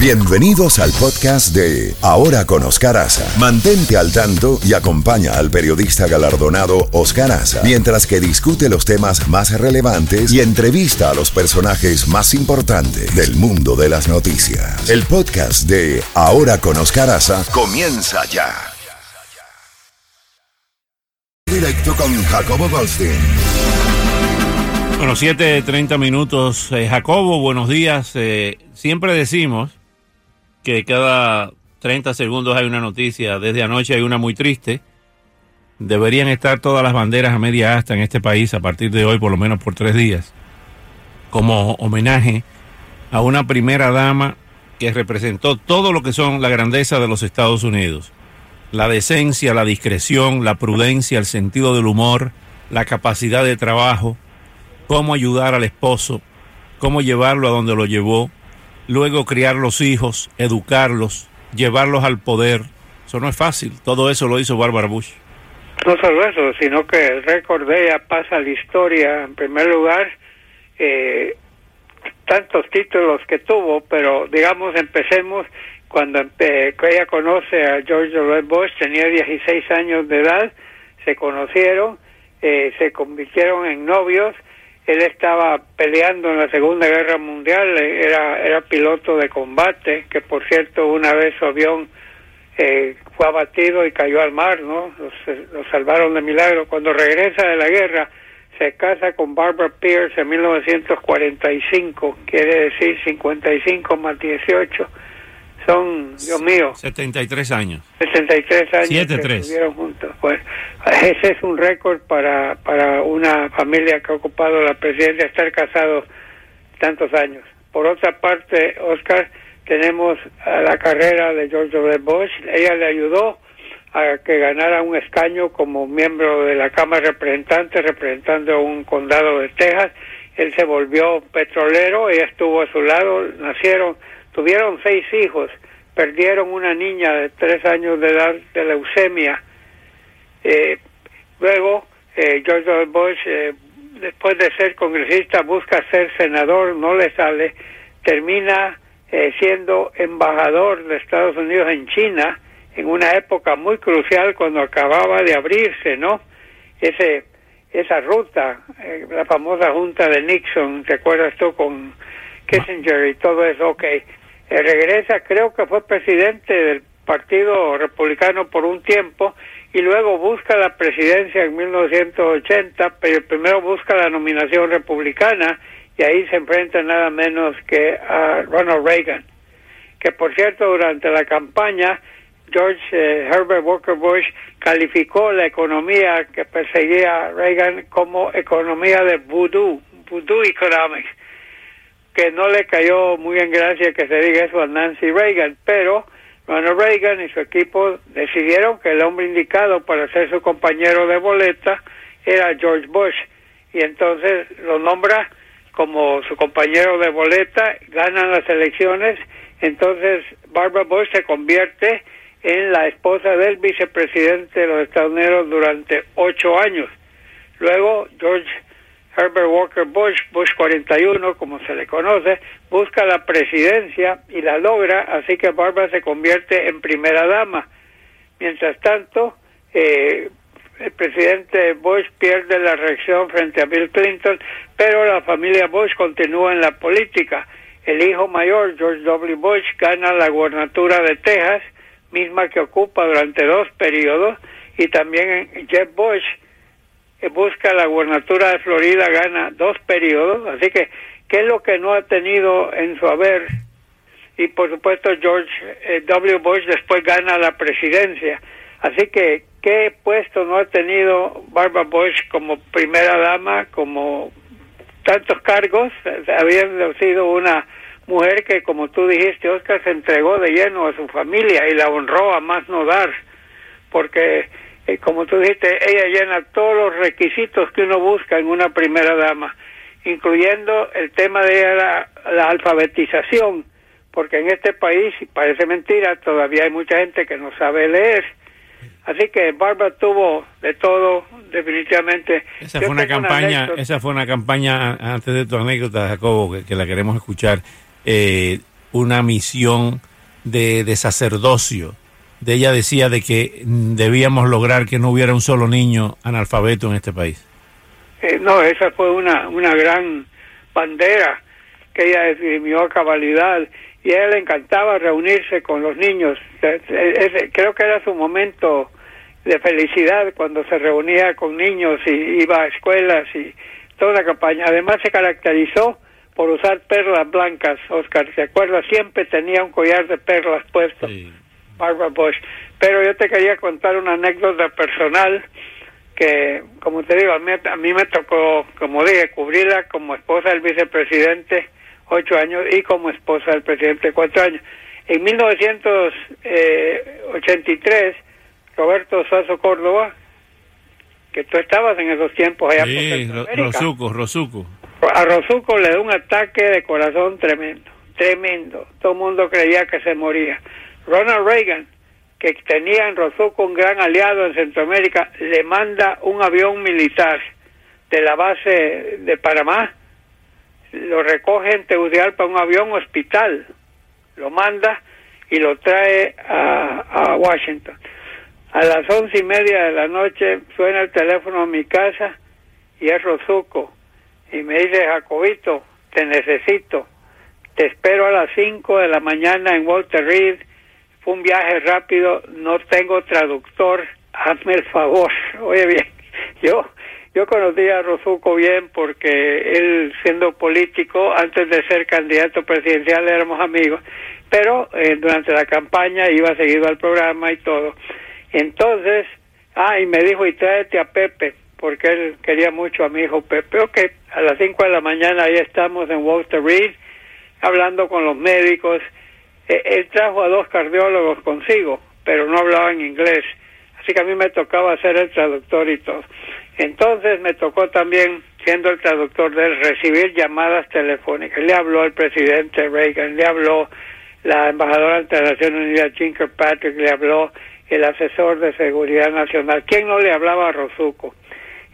Bienvenidos al podcast de Ahora con Oscar Aza. Mantente al tanto y acompaña al periodista galardonado Oscar Aza mientras que discute los temas más relevantes y entrevista a los personajes más importantes del mundo de las noticias. El podcast de Ahora con Oscar Aza comienza ya. Directo con Jacobo Goldstein. Bueno, 7.30 minutos. Eh, Jacobo, buenos días. Eh, siempre decimos que cada 30 segundos hay una noticia. Desde anoche hay una muy triste. Deberían estar todas las banderas a media asta en este país a partir de hoy, por lo menos por tres días, como homenaje a una primera dama que representó todo lo que son la grandeza de los Estados Unidos. La decencia, la discreción, la prudencia, el sentido del humor, la capacidad de trabajo, cómo ayudar al esposo, cómo llevarlo a donde lo llevó, luego criar los hijos, educarlos, llevarlos al poder. Eso no es fácil. Todo eso lo hizo Barbara Bush. No solo eso, sino que el récord de ella pasa a la historia. En primer lugar, eh, tantos títulos que tuvo, pero digamos, empecemos cuando ella conoce a George W. Bush, tenía 16 años de edad, se conocieron, eh, se convirtieron en novios, él estaba peleando en la Segunda Guerra Mundial, era, era piloto de combate, que por cierto una vez su avión eh, fue abatido y cayó al mar, ¿no? Los salvaron de milagro. Cuando regresa de la guerra, se casa con Barbara Pierce en 1945, quiere decir 55 más 18 son, Dios mío. 73 años. 73 años que estuvieron juntos. Pues ese es un récord para, para una familia que ha ocupado la presidencia, estar casados tantos años. Por otra parte, Oscar, tenemos a la carrera de George W. Bush. Ella le ayudó a que ganara un escaño como miembro de la Cámara de Representantes, representando un condado de Texas. Él se volvió petrolero, ella estuvo a su lado, nacieron Tuvieron seis hijos, perdieron una niña de tres años de edad de leucemia. Eh, luego, eh, George. Bush, eh, después de ser congresista, busca ser senador, no le sale, termina eh, siendo embajador de Estados Unidos en China en una época muy crucial cuando acababa de abrirse, ¿no? Ese esa ruta, eh, la famosa junta de Nixon, ¿te acuerdas tú con Kissinger y todo eso? Ok, eh, regresa, creo que fue presidente del Partido Republicano por un tiempo y luego busca la presidencia en 1980, pero primero busca la nominación republicana y ahí se enfrenta nada menos que a Ronald Reagan, que por cierto durante la campaña George eh, Herbert Walker Bush calificó la economía que perseguía Reagan como economía de voodoo, voodoo economics que no le cayó muy en gracia que se diga eso a Nancy Reagan, pero Ronald Reagan y su equipo decidieron que el hombre indicado para ser su compañero de boleta era George Bush y entonces lo nombra como su compañero de boleta, ganan las elecciones, entonces Barbara Bush se convierte en la esposa del vicepresidente de los Estados Unidos durante ocho años. Luego George Herbert Walker Bush, Bush 41, como se le conoce, busca la presidencia y la logra, así que Barbara se convierte en primera dama. Mientras tanto, eh, el presidente Bush pierde la reelección frente a Bill Clinton, pero la familia Bush continúa en la política. El hijo mayor, George W. Bush, gana la gobernatura de Texas, misma que ocupa durante dos periodos, y también Jeb Bush, busca la gubernatura de Florida, gana dos periodos, así que, ¿qué es lo que no ha tenido en su haber? Y por supuesto George eh, W. Bush después gana la presidencia. Así que, ¿qué puesto no ha tenido Barbara Bush como primera dama, como tantos cargos? Habiendo sido una mujer que, como tú dijiste, Oscar, se entregó de lleno a su familia y la honró a más no dar, porque como tú dijiste, ella llena todos los requisitos que uno busca en una primera dama, incluyendo el tema de la, alfabetización, porque en este país, y parece mentira, todavía hay mucha gente que no sabe leer. Así que Barbara tuvo de todo, definitivamente. Esa fue una campaña, esa fue una campaña antes de tu anécdota, Jacobo, que, la queremos escuchar. Eh, una misión de, de sacerdocio. De ella decía de que debíamos lograr que no hubiera un solo niño analfabeto en este país. Eh, no, esa fue una, una gran bandera que ella esgrimió a cabalidad y a él le encantaba reunirse con los niños. creo que era su momento de felicidad cuando se reunía con niños y iba a escuelas y toda la campaña. Además se caracterizó por usar perlas blancas, Oscar, ¿te acuerdas? Siempre tenía un collar de perlas puesto, Barbara Bush. Pero yo te quería contar una anécdota personal que, como te digo, a mí, a mí me tocó, como dije, cubrirla como esposa del vicepresidente ocho años y como esposa del presidente cuatro años. En 1983, Roberto Sazo Córdoba, que tú estabas en esos tiempos allá sí, Rosuco, Rosuco. A Rosuco le dio un ataque de corazón tremendo, tremendo. Todo el mundo creía que se moría. Ronald Reagan, que tenía en Rosuco un gran aliado en Centroamérica, le manda un avión militar de la base de Panamá, lo recoge en Tegucigalpa un avión hospital, lo manda y lo trae a, a Washington. A las once y media de la noche suena el teléfono en mi casa y es Rosuco y me dice, Jacobito, te necesito, te espero a las 5 de la mañana en Walter Reed, fue un viaje rápido, no tengo traductor, hazme el favor. Oye bien, yo yo conocí a Rosuco bien porque él siendo político, antes de ser candidato presidencial éramos amigos, pero eh, durante la campaña iba seguido al programa y todo. Entonces, ah, y me dijo, y tráete a Pepe porque él quería mucho a mi hijo Pepe. Ok, a las 5 de la mañana ahí estamos en Walter Reed hablando con los médicos. E, él trajo a dos cardiólogos consigo, pero no hablaban inglés. Así que a mí me tocaba ser el traductor y todo. Entonces me tocó también, siendo el traductor de él, recibir llamadas telefónicas. Le habló el presidente Reagan, le habló la embajadora ante la Naciones Unidas, Jim Kirkpatrick, le habló el asesor de seguridad nacional. ¿Quién no le hablaba a Rosuco?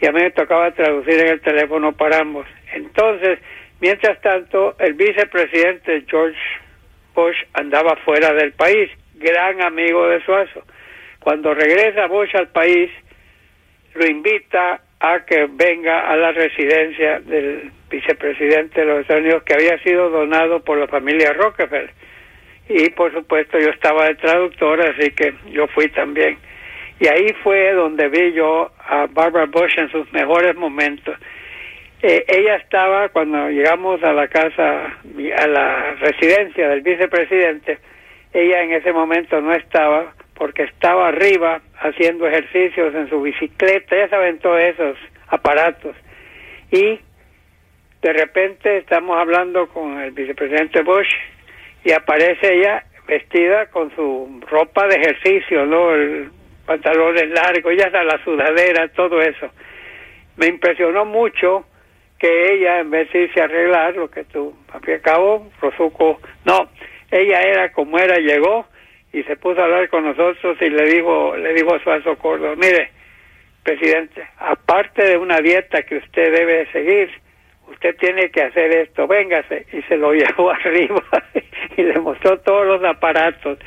y a mí me tocaba traducir en el teléfono para ambos. Entonces, mientras tanto, el vicepresidente George Bush andaba fuera del país, gran amigo de Suazo. Cuando regresa Bush al país, lo invita a que venga a la residencia del vicepresidente de los Estados Unidos que había sido donado por la familia Rockefeller. Y por supuesto yo estaba de traductor, así que yo fui también. Y ahí fue donde vi yo a Barbara Bush en sus mejores momentos. Eh, ella estaba, cuando llegamos a la casa, a la residencia del vicepresidente, ella en ese momento no estaba porque estaba arriba haciendo ejercicios en su bicicleta, ella se aventó esos aparatos. Y de repente estamos hablando con el vicepresidente Bush y aparece ella vestida con su ropa de ejercicio, ¿no? El pantalones largos, ya está la sudadera, todo eso. Me impresionó mucho que ella, en vez de irse a arreglar, lo que tú, y al cabo, Rosuco, no, ella era como era, llegó y se puso a hablar con nosotros y le dijo, le dijo a Suazo Córdoba, mire, presidente, aparte de una dieta que usted debe seguir, usted tiene que hacer esto, véngase. Y se lo llevó arriba y le mostró todos los aparatos.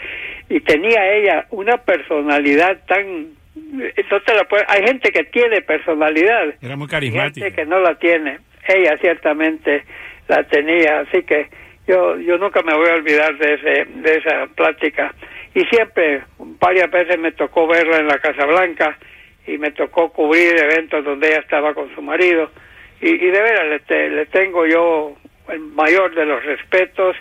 Y tenía ella una personalidad tan... No te la hay gente que tiene personalidad. Era muy carismática. Gente que no la tiene. Ella ciertamente la tenía. Así que yo, yo nunca me voy a olvidar de, ese, de esa plática. Y siempre, varias veces me tocó verla en la Casa Blanca y me tocó cubrir eventos donde ella estaba con su marido y, y de veras le, le tengo yo el mayor de los respetos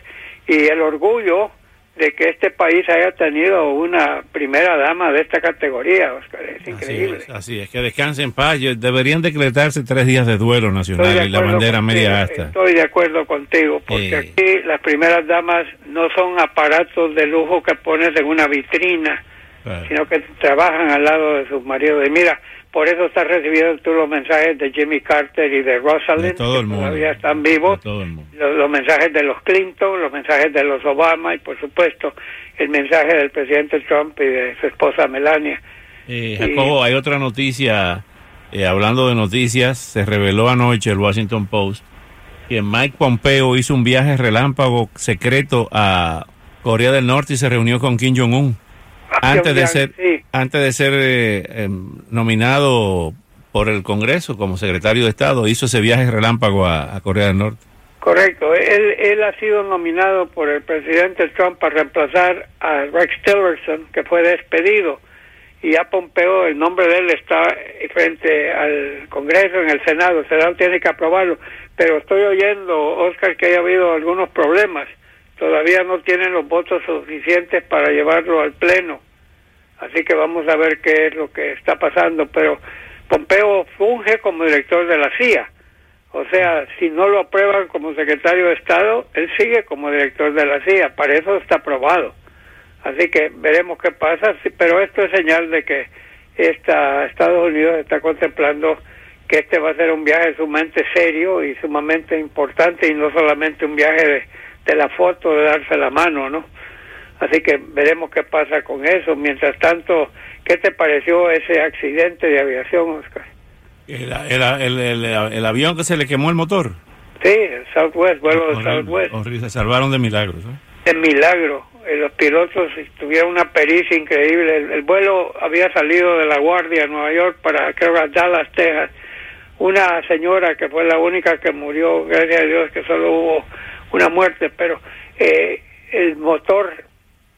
y el orgullo de que este país haya tenido una primera dama de esta categoría, Oscar. Es increíble. Así es, que descanse en paz. Deberían decretarse tres días de duelo nacional y la bandera media hasta. Estoy de acuerdo contigo, porque aquí las primeras damas no son aparatos de lujo que pones en una vitrina, sino que trabajan al lado de sus maridos. Y mira, por eso estás recibiendo tú los mensajes de Jimmy Carter y de Rosalind, todo que todavía están vivos, los, mensajes de los Clinton, los mensajes de los Obama y por supuesto el mensaje del presidente Trump y de su esposa Melania. Eh, Jacobo, hay otra noticia, eh, hablando de noticias, se reveló anoche el Washington Post que Mike Pompeo hizo un viaje relámpago secreto a Corea del Norte y se reunió con Kim Jong-un Ah, antes de ser sí. Antes de ser eh, em, nominado por el Congreso como secretario de Estado hizo ese viaje relámpago a, a Corea del Norte. Correcto. Él, ha sido nominado por el presidente Trump para reemplazar a Rex Tillerson, que fue despedido. Y ya Pompeo, el nombre de él está frente al Congreso, en el Senado. El Senado tiene que aprobarlo. Pero estoy oyendo, Oscar, que haya habido algunos problemas. Todavía no tienen los votos suficientes para llevarlo al Pleno. Así que vamos a ver qué es lo que está pasando. Pero Pompeo funge como director de la CIA. O sea, si no lo aprueban como secretario de Estado, él sigue como director de la CIA. Para eso está aprobado. Así que veremos qué pasa. Pero esto es señal de que esta, Estados Unidos está contemplando que este va a ser un viaje sumamente serio y sumamente importante y no solamente un viaje de, de la foto, de darse la mano, ¿no? Así que veremos qué pasa con eso. Mientras tanto, ¿qué te pareció ese accidente de aviación, Oscar? El, el, el, avión que se le quemó el motor. Sí, el Southwest, vuelo de Southwest. horrible, se salvaron de milagros. ¿eh? De milagro. Eh, Los pilotos tuvieron una pericia increíble. El, el vuelo había salido de la Guardia Nueva York para, creo, a Dallas, Texas. Una señora que fue la única que murió, gracias a Dios que solo hubo una muerte, pero eh, el motor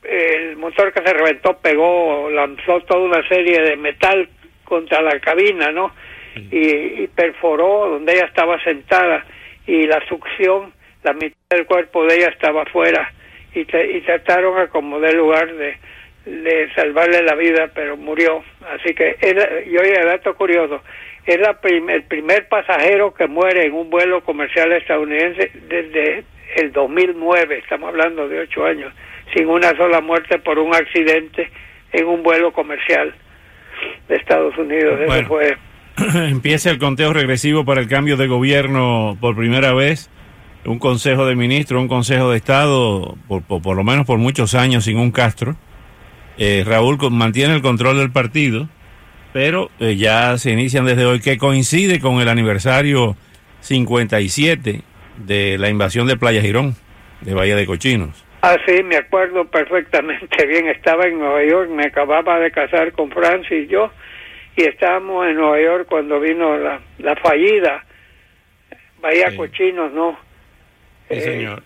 el motor que se reventó pegó, lanzó toda una serie de metal contra la cabina, ¿no? Y, y perforó donde ella estaba sentada y la succión, la mitad del cuerpo de ella estaba afuera y, tra- y trataron a como de lugar de, de salvarle la vida, pero murió. Así que, era, y oye, dato curioso, es la prim- el primer pasajero que muere en un vuelo comercial estadounidense desde el 2009, estamos hablando de ocho años, sin una sola muerte por un accidente en un vuelo comercial de Estados Unidos. Eso Bueno. fue Empieza el conteo regresivo para el cambio de gobierno por primera vez. Un consejo de ministros, un consejo de Estado, por, por, por lo menos por muchos años sin un Castro. Eh, Raúl mantiene el control del partido, pero eh, ya se inician desde hoy, que coincide con el aniversario 57 de la invasión de Playa Girón, de Bahía de Cochinos. Ah, sí, me acuerdo perfectamente bien. Estaba en Nueva York, me acababa de casar con Francis y yo, y estábamos en Nueva York cuando vino la, la fallida Bahía Sí. Cochinos, ¿no? Sí, Eh, señor.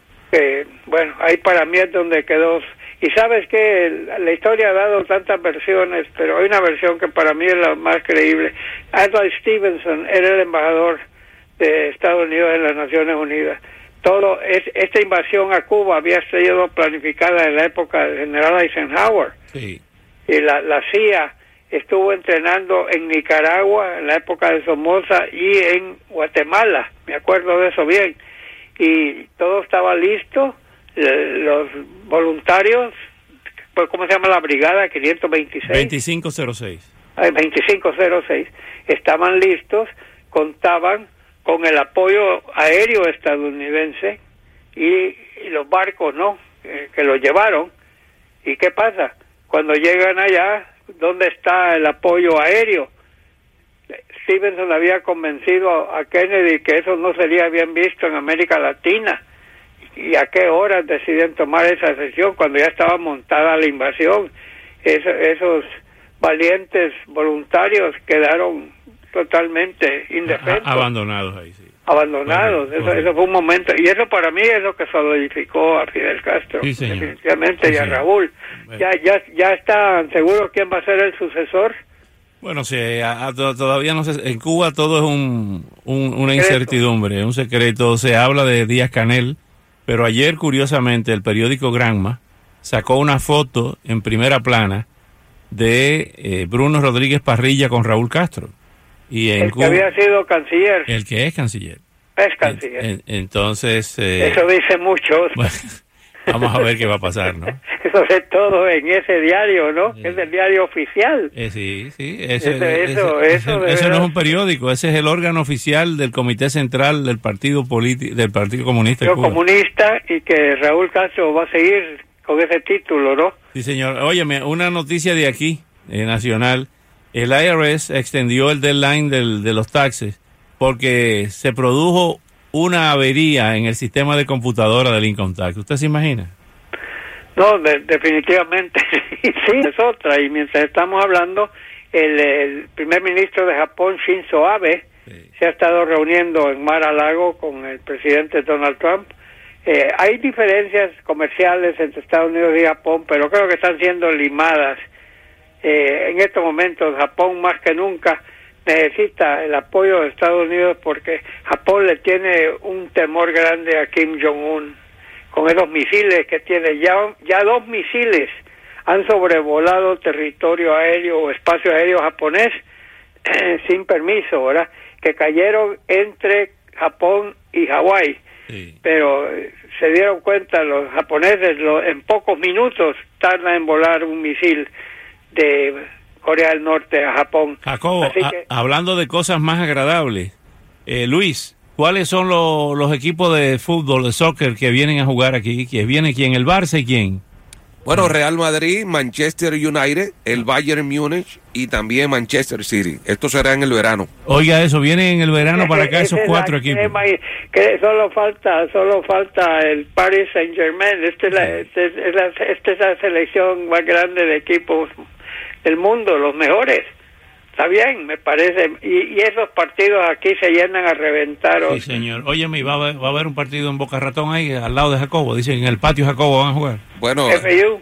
bueno, ahí para mí es donde quedó. Y sabes que la historia ha dado tantas versiones, pero hay una versión que para mí es la más creíble. Adlai Stevenson era el embajador de Estados Unidos en las Naciones Unidas. Todo es, esta invasión a Cuba había sido planificada en la época del general Eisenhower Sí. y la, la CIA estuvo entrenando en Nicaragua en la época de Somoza y en Guatemala, me acuerdo de eso bien, y todo estaba listo, los voluntarios, pues, ¿cómo se llama la brigada? 526. 2506. Ay, 2506, estaban listos, contaban con el apoyo aéreo estadounidense y, los barcos, ¿no? Eh, que los llevaron. ¿Y qué pasa? Cuando llegan allá, ¿dónde está el apoyo aéreo? Stevenson había convencido a Kennedy que eso no sería bien visto en América Latina. ¿Y a qué horas deciden tomar esa decisión? Cuando ya estaba montada la invasión. Eso- esos valientes voluntarios quedaron totalmente indefensos, abandonados ahí, sí. abandonados. Correcto, eso, correcto. eso fue un momento. Y eso para mí es lo que solidificó a Fidel Castro, Sí, definitivamente, Sí, y a. Raúl. Bueno. Ya, ya, ya están seguros quién va a ser el sucesor. Bueno, se, a- a- to- todavía no sé, en Cuba todo es un, un- una incertidumbre, un secreto. Se habla de Díaz Canel, pero ayer, curiosamente, el periódico Granma sacó una foto en primera plana de eh, Bruno Rodríguez Parrilla con Raúl Castro. Y en El que Cuba, había sido canciller, el que es canciller. es canciller. En- entonces, eh, Eso dice mucho. bueno, vamos a ver qué va a pasar, ¿no? Sobre todo en ese diario, ¿no? Es el diario oficial. Eh, sí, sí. Eso, Eso- ese- eso- ese- eso de ese no es un periódico, ese es el órgano oficial del Comité Central del Partido Político del Partido Comunista Yo comunista y que Raúl Castro va a seguir con ese título, ¿no? Sí, señor. Óyeme, una noticia de aquí, eh, nacional. El IRS extendió el deadline del- de los taxes porque se produjo una avería en el sistema de computadora del Incontact. ¿Usted se imagina? No, definitivamente sí, es otra. Y mientras estamos hablando, el, primer ministro de Japón, Shinzo Abe, se ha estado reuniendo en Mar a Lago con el presidente Donald Trump. Eh, hay diferencias comerciales entre Estados Unidos y Japón, pero creo que están siendo limadas. Eh, en estos momentos, Japón más que nunca necesita el apoyo de Estados Unidos porque Japón le tiene un temor grande a Kim Jong-un con esos misiles que tiene. Ya, ya dos misiles han sobrevolado territorio aéreo o espacio aéreo japonés sin permiso, ¿verdad? Que cayeron entre Japón y Hawái. Pero eh, se dieron cuenta los japoneses, en pocos minutos tardan en volar un misil de Corea del Norte a Japón. Jacobo, hablando de cosas más agradables, eh, Luis, ¿cuáles son los equipos de fútbol, de soccer que vienen a jugar aquí? ¿Quién viene quién? ¿El Barça y quién? Bueno, Real Madrid, Manchester United, el Bayern Múnich y también Manchester City. Esto será en el verano. Oiga, eso viene en el verano para acá esos cuatro equipos. Que solo falta, solo falta el Paris Saint Germain. Esta es, la, este es la, esta es la selección más grande de equipos del mundo, los mejores. Está bien, me parece. Y, esos partidos aquí se llenan a reventar. Sí, señor. Oye, va a, va a haber un partido en Boca Ratón ahí, al lado de Jacobo. Dicen, en el patio Jacobo van a jugar. Bueno. FU.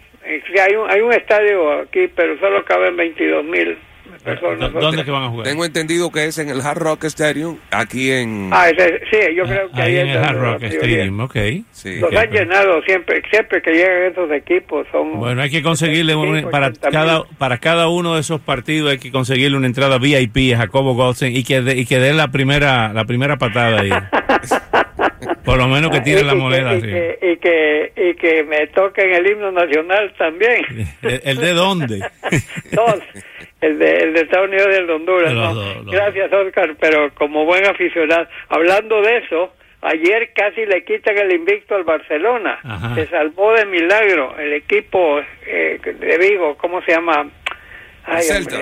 Hay un, hay un estadio aquí, pero solo caben 22 mil ¿Dónde que van a jugar? Tengo entendido que es en el Hard Rock Stadium, aquí en... Ah, sí, yo creo que ahí, en el Hard Rock Stadium, ok. Los han llenado siempre, siempre que llegan esos equipos. son Bueno, hay que conseguirle, para, cada, para cada uno de esos partidos hay que conseguirle una entrada VIP a Jacobo Goldstein y que, y que dé la primera, la primera patada ahí. Por lo menos que tire la moneda. Y, que, y, que, y que me toquen el himno nacional también. ¿El, de dónde? Dos el de, el de Estados Unidos y el de Honduras. Gracias, Oscar, pero como buen aficionado, hablando de eso, ayer casi le quitan el invicto al Barcelona. Se salvó de milagro el equipo eh, de Vigo, ¿cómo se llama? Ay, Celta.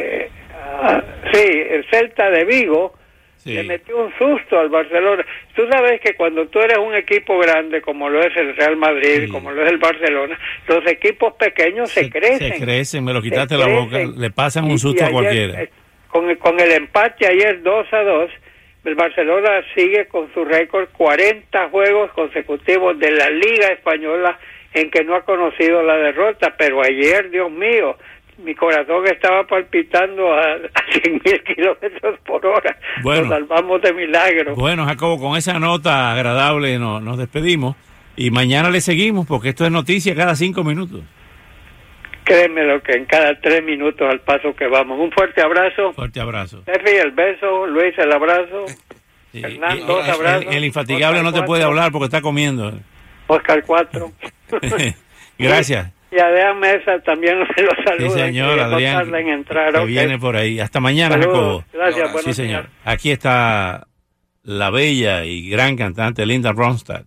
Ah, sí, el Celta de Vigo le metió un susto al Barcelona. Tú sabes que cuando tú eres un equipo grande, como lo es el Real Madrid, como lo es el Barcelona, los equipos pequeños se, crecen. Se crecen, me lo quitaste la boca, le pasan un susto a cualquiera. Eh, con, con el empate ayer 2 a 2, el Barcelona sigue con su récord 40 juegos consecutivos de la Liga Española en que no ha conocido la derrota, pero ayer, Dios mío, mi corazón estaba palpitando a, a 100 mil kilómetros por hora. Bueno, nos salvamos de milagro. Bueno, Jacobo, con esa nota agradable nos, nos despedimos y mañana le seguimos porque esto es noticia cada cinco minutos. Créeme lo que en cada tres minutos al paso que vamos. Un fuerte abrazo. Fuerte abrazo. Steffi, el beso. Luis, el abrazo. Hernán, dos abrazos. El, infatigable no te puede hablar porque está comiendo. Oscar, cuatro. Gracias. Y Adrián Mesa también se lo saluda. Sí, señor, Adrián. que viene por ahí. Hasta mañana, Jacobo. Gracias, Sí, señor. Aquí está la bella y gran cantante Linda Ronstadt.